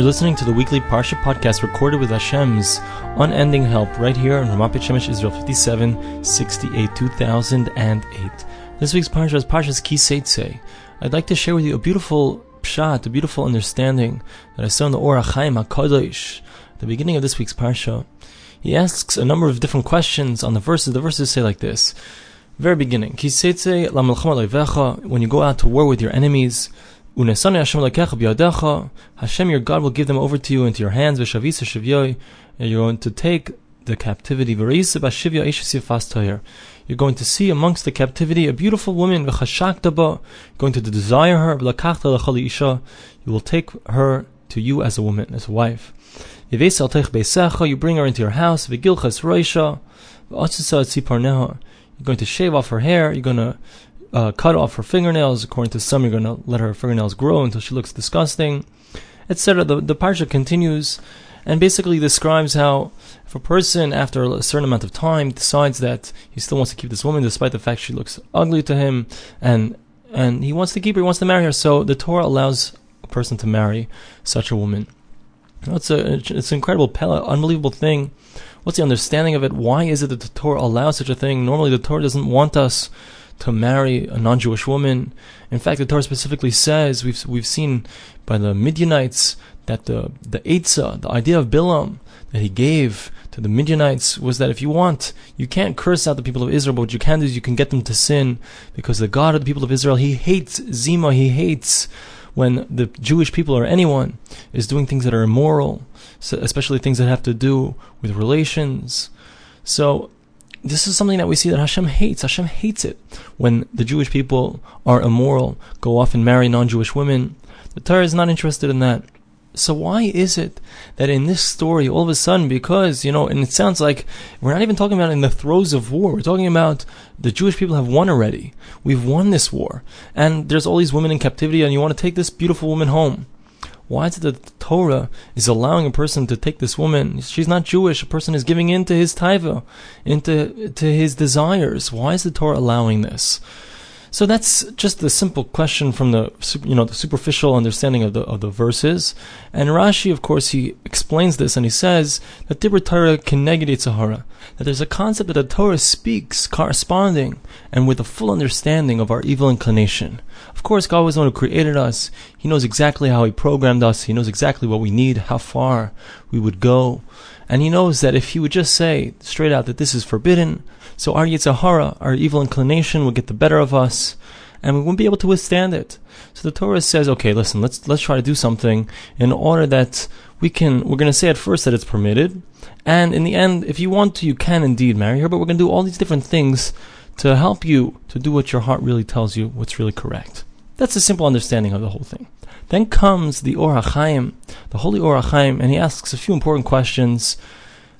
You're listening to the weekly Parsha podcast recorded with Hashem's unending help right here on Ramat Shemesh, Israel 5768, 2008. This week's Parsha is Parsha's Kiseitse. I'd like to share with you a beautiful pshat, a beautiful understanding that I saw in the Or HaChaim HaKadosh, the beginning of this week's Parsha. He asks a number of different questions on the verses. The verses say like this. Very beginning. When you go out to war with your enemies, Hashem your God will give them over to you into your hands, and you're going to take the captivity. You're going to see amongst the captivity a beautiful woman, you're going to desire her, you will take her to you as a woman, as a wife. You bring her into your house, you're going to shave off her hair, you're going to uh, cut off her fingernails. According to some, you're going to let her fingernails grow until she looks disgusting, etc. The, the parsha continues and basically describes how if a person, after a certain amount of time, decides that he still wants to keep this woman despite the fact she looks ugly to him, and and he wants to keep her, he wants to marry her, so the Torah allows a person to marry such a woman. It's a it's an incredible, unbelievable thing. What's the understanding of it? Why is it that the Torah allows such a thing? Normally, the Torah doesn't want us to marry a non-Jewish woman. In fact, the Torah specifically says we've we've seen by the Midianites that the the Eitzah, the idea of Bilam that he gave to the Midianites was that if you want, you can't curse out the people of Israel, but what you can do is you can get them to sin because the God of the people of Israel, he hates Zima, he hates when the Jewish people or anyone is doing things that are immoral, especially things that have to do with relations. So this is something that we see that Hashem hates. Hashem hates it when the Jewish people are immoral, go off and marry non-Jewish women. The Torah is not interested in that. So why is it that in this story, all of a sudden, because, you know, and it sounds like we're not even talking about in the throes of war. We're talking about the Jewish people have won already. We've won this war. And there's all these women in captivity and you want to take this beautiful woman home. Why is it that the Torah is allowing a person to take this woman? She's not Jewish. A person is giving in to his taiva, into to his desires. Why is the Torah allowing this? So that's just the simple question from the you know the superficial understanding of the of the verses. And Rashi, of course, he explains this and he says that Dibra Torah negate Sahara. That there's a concept that the Torah speaks corresponding and with a full understanding of our evil inclination. Of course, God was the one who created us. He knows exactly how He programmed us. He knows exactly what we need, how far we would go. And He knows that if He would just say straight out that this is forbidden, so our Yetzer Hara, our evil inclination, would get the better of us, and we wouldn't be able to withstand it. So the Torah says, okay, listen, let's let's try to do something in order that we can. We're going to say at first that it's permitted, and in the end, if you want to, you can indeed marry her. But we're going to do all these different things to help you to do what your heart really tells you, what's really correct. That's a simple understanding of the whole thing. Then comes the Or HaChaim, the Holy Or HaChaim, and he asks a few important questions.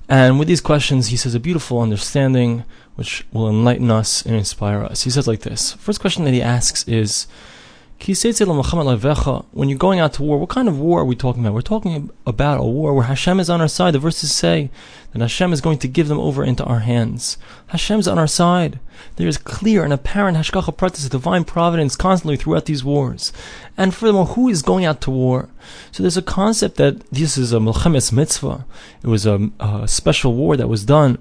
And with these questions, he says a beautiful understanding which will enlighten us and inspire us. He says like this. First question that he asks is, when you're going out to war, what kind of war are we talking about? We're talking about a war where Hashem is on our side. The verses say that Hashem is going to give them over into our hands. Hashem's on our side. There is clear and apparent Hashgacha Pratis, divine providence, constantly throughout these wars. And furthermore, who is going out to war? So there's a concept that this is a Milchemes Mitzvah. It was a, a special war that was done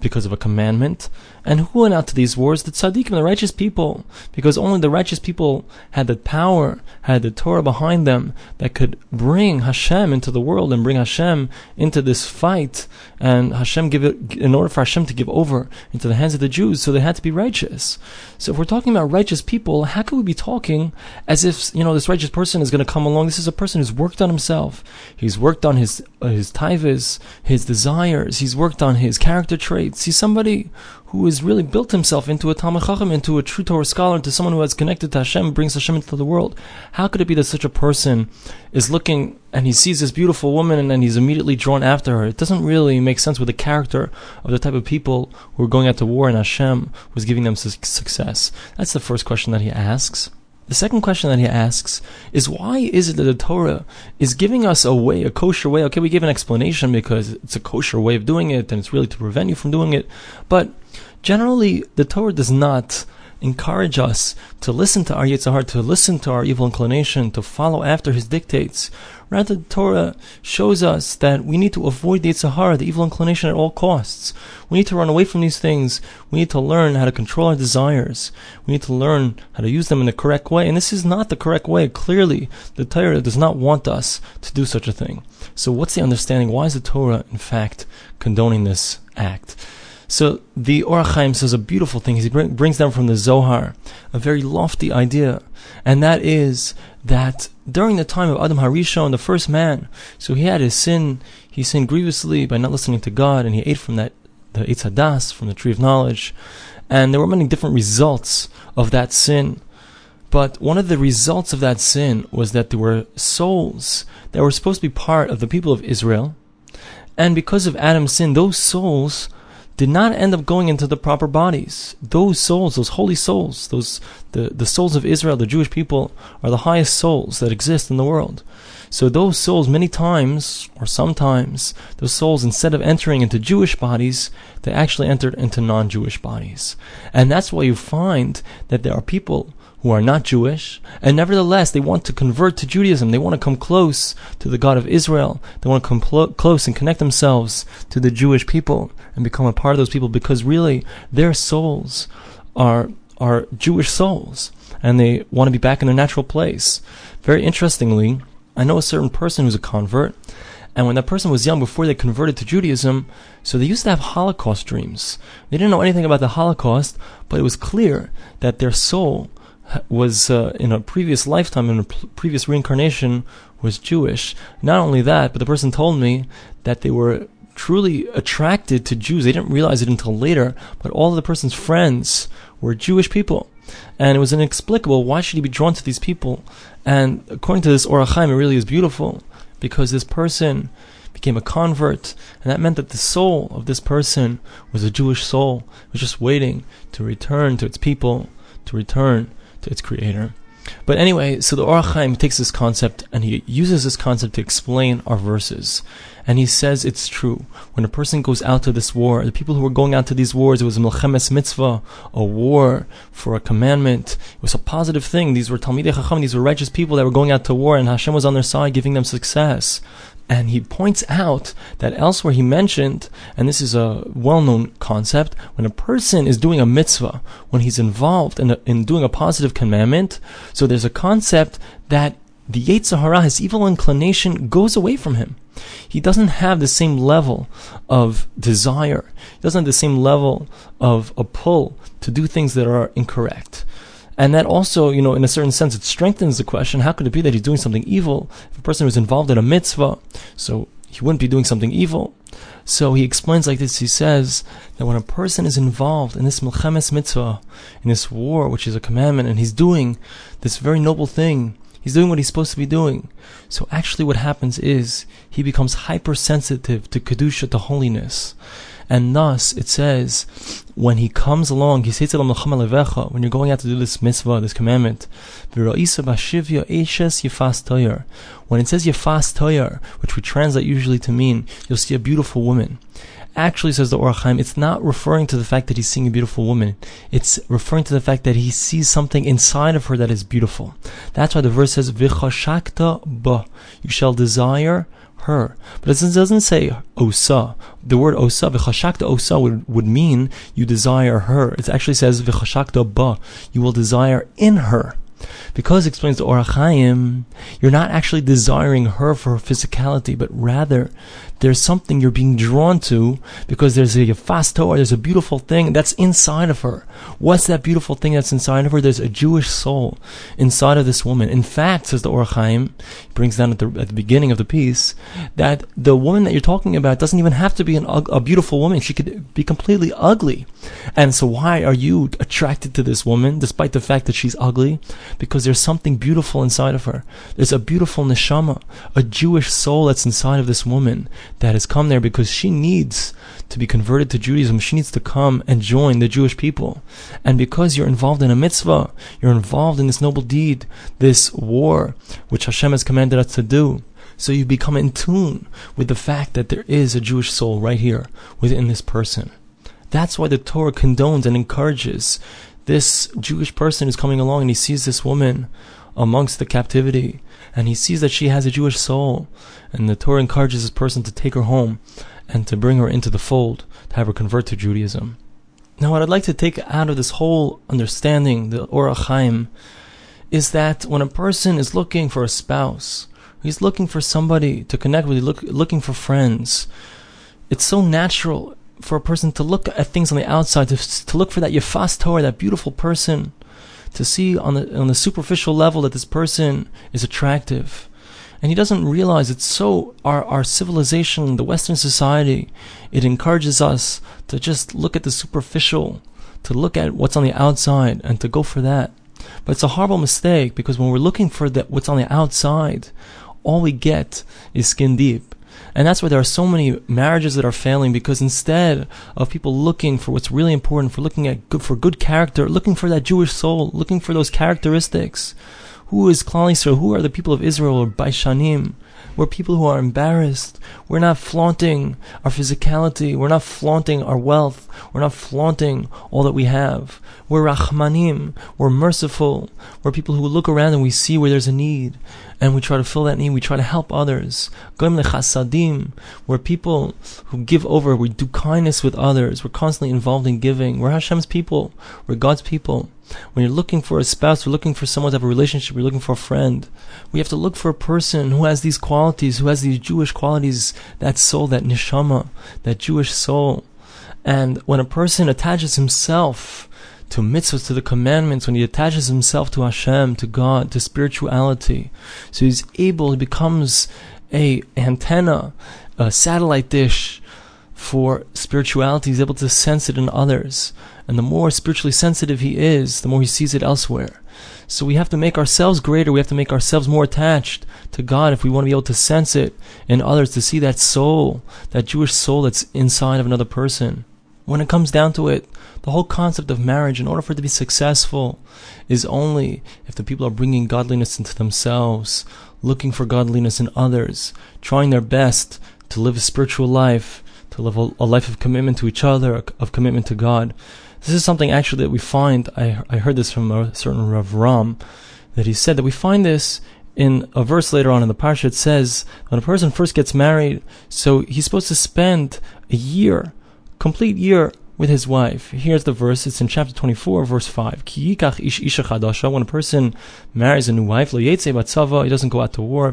because of a commandment. And who went out to these wars? The tzaddikim, the righteous people, because only the righteous people had the power, had the Torah behind them that could bring Hashem into the world and bring Hashem into this fight. And Hashem give it, in order for Hashem to give over into the hands of the Jews, so they had to be righteous. So if we're talking about righteous people, how could we be talking as if, you know, this righteous person is going to come along? This is a person who's worked on himself. He's worked on his, uh, his taivas, his desires. He's worked on his character traits. He's somebody who has really built himself into a Talmud Chacham, into a true Torah scholar, into someone who has connected to Hashem, brings Hashem into the world. How could it be that such a person is looking and he sees this beautiful woman and then he's immediately drawn after her? It doesn't really make sense with the character of the type of people who are going out to war and Hashem was giving them success. That's the first question that he asks. The second question that he asks is why is it that the Torah is giving us a way, a kosher way? Okay, we give an explanation because it's a kosher way of doing it and it's really to prevent you from doing it. But generally, the Torah does not encourage us to listen to our Yetzer, to listen to our evil inclination, to follow after his dictates. Rather, the Torah shows us that we need to avoid the Yetzer, the evil inclination, at all costs. We need to run away from these things. We need to learn how to control our desires. We need to learn how to use them in the correct way. And this is not the correct way. Clearly, the Torah does not want us to do such a thing. So, what's the understanding? Why is the Torah, in fact, condoning this act? So the Or HaChaim says a beautiful thing. He brings down from the Zohar a very lofty idea, and that is that during the time of Adam Harishon, the first man, so he had his sin. He sinned grievously by not listening to God, and he ate from that the Eitz Hadas, from the tree of knowledge, and there were many different results of that sin. But one of the results of that sin was that there were souls that were supposed to be part of the people of Israel, and because of Adam's sin, those souls did not end up going into the proper bodies. Those souls, those holy souls, those the, the souls of Israel, the Jewish people, are the highest souls that exist in the world. So those souls, many times, or sometimes, those souls, instead of entering into Jewish bodies, they actually entered into non-Jewish bodies. And that's why you find that there are people who are not Jewish, and nevertheless they want to convert to Judaism. They want to come close to the God of Israel. They want to come pl- close and connect themselves to the Jewish people and become a part of those people because really their souls are are Jewish souls and they want to be back in their natural place. Very interestingly, I know a certain person who's a convert, and when that person was young before they converted to Judaism, so they used to have Holocaust dreams. They didn't know anything about the Holocaust, but it was clear that their soul was uh, in a previous lifetime, in a previous reincarnation, was Jewish. Not only that, but the person told me that they were truly attracted to Jews. They didn't realize it until later, but all of the person's friends were Jewish people. And it was inexplicable. Why should he be drawn to these people? And according to this Or HaChaim, it really is beautiful because this person became a convert, and that meant that the soul of this person was a Jewish soul, was just waiting to return to its people, to return its creator. But anyway, so the Or HaChaim takes this concept and he uses this concept to explain our verses. And he says it's true. When a person goes out to this war, the people who were going out to these wars, it was a Milchemes Mitzvah, a war for a commandment. It was a positive thing. These were Talmidei Chacham, these were righteous people that were going out to war, and Hashem was on their side, giving them success. And he points out that elsewhere he mentioned, and this is a well known concept, when a person is doing a mitzvah, when he's involved in, a, in doing a positive commandment, so there's a concept that the Yetzer Hara, his evil inclination, goes away from him. He doesn't have the same level of desire. He doesn't have the same level of a pull to do things that are incorrect. And that also, you know, in a certain sense, it strengthens the question how could it be that he's doing something evil? If a person was involved in a mitzvah, so he wouldn't be doing something evil. So he explains like this he says that when a person is involved in this milchemes mitzvah, in this war, which is a commandment, and he's doing this very noble thing, he's doing what he's supposed to be doing. So actually, what happens is he becomes hypersensitive to kedusha, to holiness. And thus, it says, when he comes along, he says when you're going out to do this mitzvah, this commandment, when it says yefas toyer, which we translate usually to mean, you'll see a beautiful woman. Actually, says the Or HaChaim, it's not referring to the fact that he's seeing a beautiful woman. It's referring to the fact that he sees something inside of her that is beautiful. That's why the verse says, V'chashakta ba. You shall desire her. But it doesn't say osa. The word osa, v'chashakta osa would, would mean you desire her. It actually says v'chashakta ba. You will desire in her. Because explains the Or HaChaim, you're not actually desiring her for her physicality, but rather there's something you're being drawn to because there's a fast Torah, there's a beautiful thing that's inside of her. What's that beautiful thing that's inside of her? There's a Jewish soul inside of this woman. In fact, says the Or HaChaim, brings down at the, at the beginning of the piece, that the woman that you're talking about doesn't even have to be an, a beautiful woman. She could be completely ugly. And so why are you attracted to this woman despite the fact that she's ugly? Because there's something beautiful inside of her. There's a beautiful neshama, a Jewish soul that's inside of this woman that has come there because she needs to be converted to Judaism. She needs to come and join the Jewish people. And because you're involved in a mitzvah, you're involved in this noble deed, this war, which Hashem has commanded us to do. So you become in tune with the fact that there is a Jewish soul right here within this person. That's why the Torah condones and encourages this Jewish person is coming along and he sees this woman amongst the captivity and he sees that she has a Jewish soul. And the Torah encourages this person to take her home and to bring her into the fold, to have her convert to Judaism. Now, what I'd like to take out of this whole understanding, the Or HaChaim, is that when a person is looking for a spouse, he's looking for somebody to connect with, look, looking for friends, it's so natural for a person to look at things on the outside, to, to look for that Yefas Toar, that beautiful person, to see on the on the superficial level that this person is attractive. And he doesn't realize it's so our our civilization, the Western society, it encourages us to just look at the superficial, to look at what's on the outside and to go for that. But it's a horrible mistake because when we're looking for that what's on the outside, all we get is skin deep. And that's why there are so many marriages that are failing because instead of people looking for what's really important, for looking at good, for good character, looking for that Jewish soul, looking for those characteristics, who is Klal Yisrael? Who are the people of Israel or Baishanim? We're people who are embarrassed. We're not flaunting our physicality. We're not flaunting our wealth. We're not flaunting all that we have. We're Rahmanim. We're merciful. We're people who look around and we see where there's a need. And we try to fill that need. We try to help others. Goim. We're people who give over. We do kindness with others. We're constantly involved in giving. We're Hashem's people. We're God's people. When you're looking for a spouse, you're looking for someone to have a relationship, you're looking for a friend. We have to look for a person who has these qualities, who has these Jewish qualities, that soul, that neshama, that Jewish soul. And when a person attaches himself to mitzvahs, to the commandments, when he attaches himself to Hashem, to God, to spirituality, so he's able, he becomes a antenna, a satellite dish for spirituality. He's able to sense it in others. And the more spiritually sensitive he is, the more he sees it elsewhere. So we have to make ourselves greater. We have to make ourselves more attached to God if we want to be able to sense it in others, to see that soul, that Jewish soul that's inside of another person. When it comes down to it, the whole concept of marriage, in order for it to be successful, is only if the people are bringing godliness into themselves, looking for godliness in others, trying their best to live a spiritual life, to live a, life of commitment to each other, of commitment to God. This is something actually that we find. I I heard this from a certain Rav Ram, that he said that we find this in a verse later on in the parsha. It says when a person first gets married, so he's supposed to spend a year, complete year with his wife. Here's the verse. It's in chapter 24, verse 5. When a person marries a new wife, he doesn't go out to war.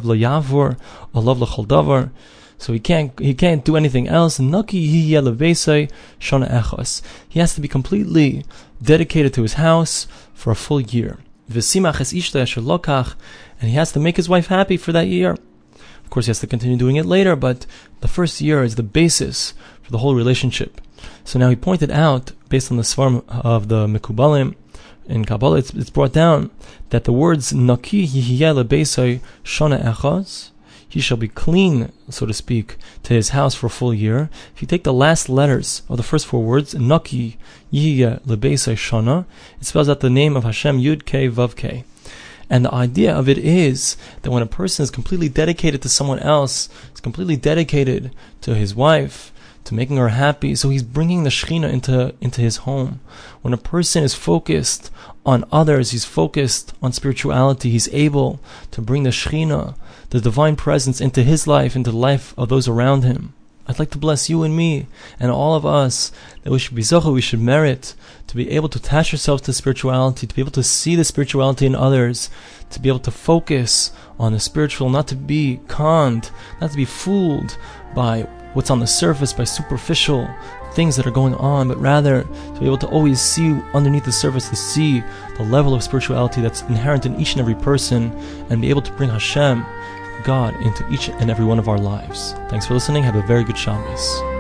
So he can't he can't do anything else. Naki hi yelevesei shana echos. He has to be completely dedicated to his house for a full year. And he has to make his wife happy for that year. Of course, he has to continue doing it later, but the first year is the basis for the whole relationship. So now he pointed out, based on the svarm of the Mekubalim, in Kabbalah, it's, it's, brought down that the words Naki Shana Echaz he shall be clean, so to speak, to his house for a full year. If you take the last letters of the first four words, Naki Yihya Lebeisai Shana, it spells out the name of Hashem Yud K Vav K. And the idea of it is that when a person is completely dedicated to someone else, is completely dedicated to his wife, to making her happy, so he's bringing the Shekhinah into, into his home. When a person is focused on others, he's focused on spirituality, he's able to bring the Shekhinah, the divine presence into his life, into the life of those around him. I'd like to bless you and me and all of us that we should be zocha, we should merit to be able to attach ourselves to spirituality, to be able to see the spirituality in others, to be able to focus on the spiritual, not to be conned, not to be fooled by what's on the surface, by superficial things that are going on, but rather to be able to always see underneath the surface, to see the level of spirituality that's inherent in each and every person, and be able to bring Hashem, God, into each and every one of our lives. Thanks for listening. Have a very good Shabbos.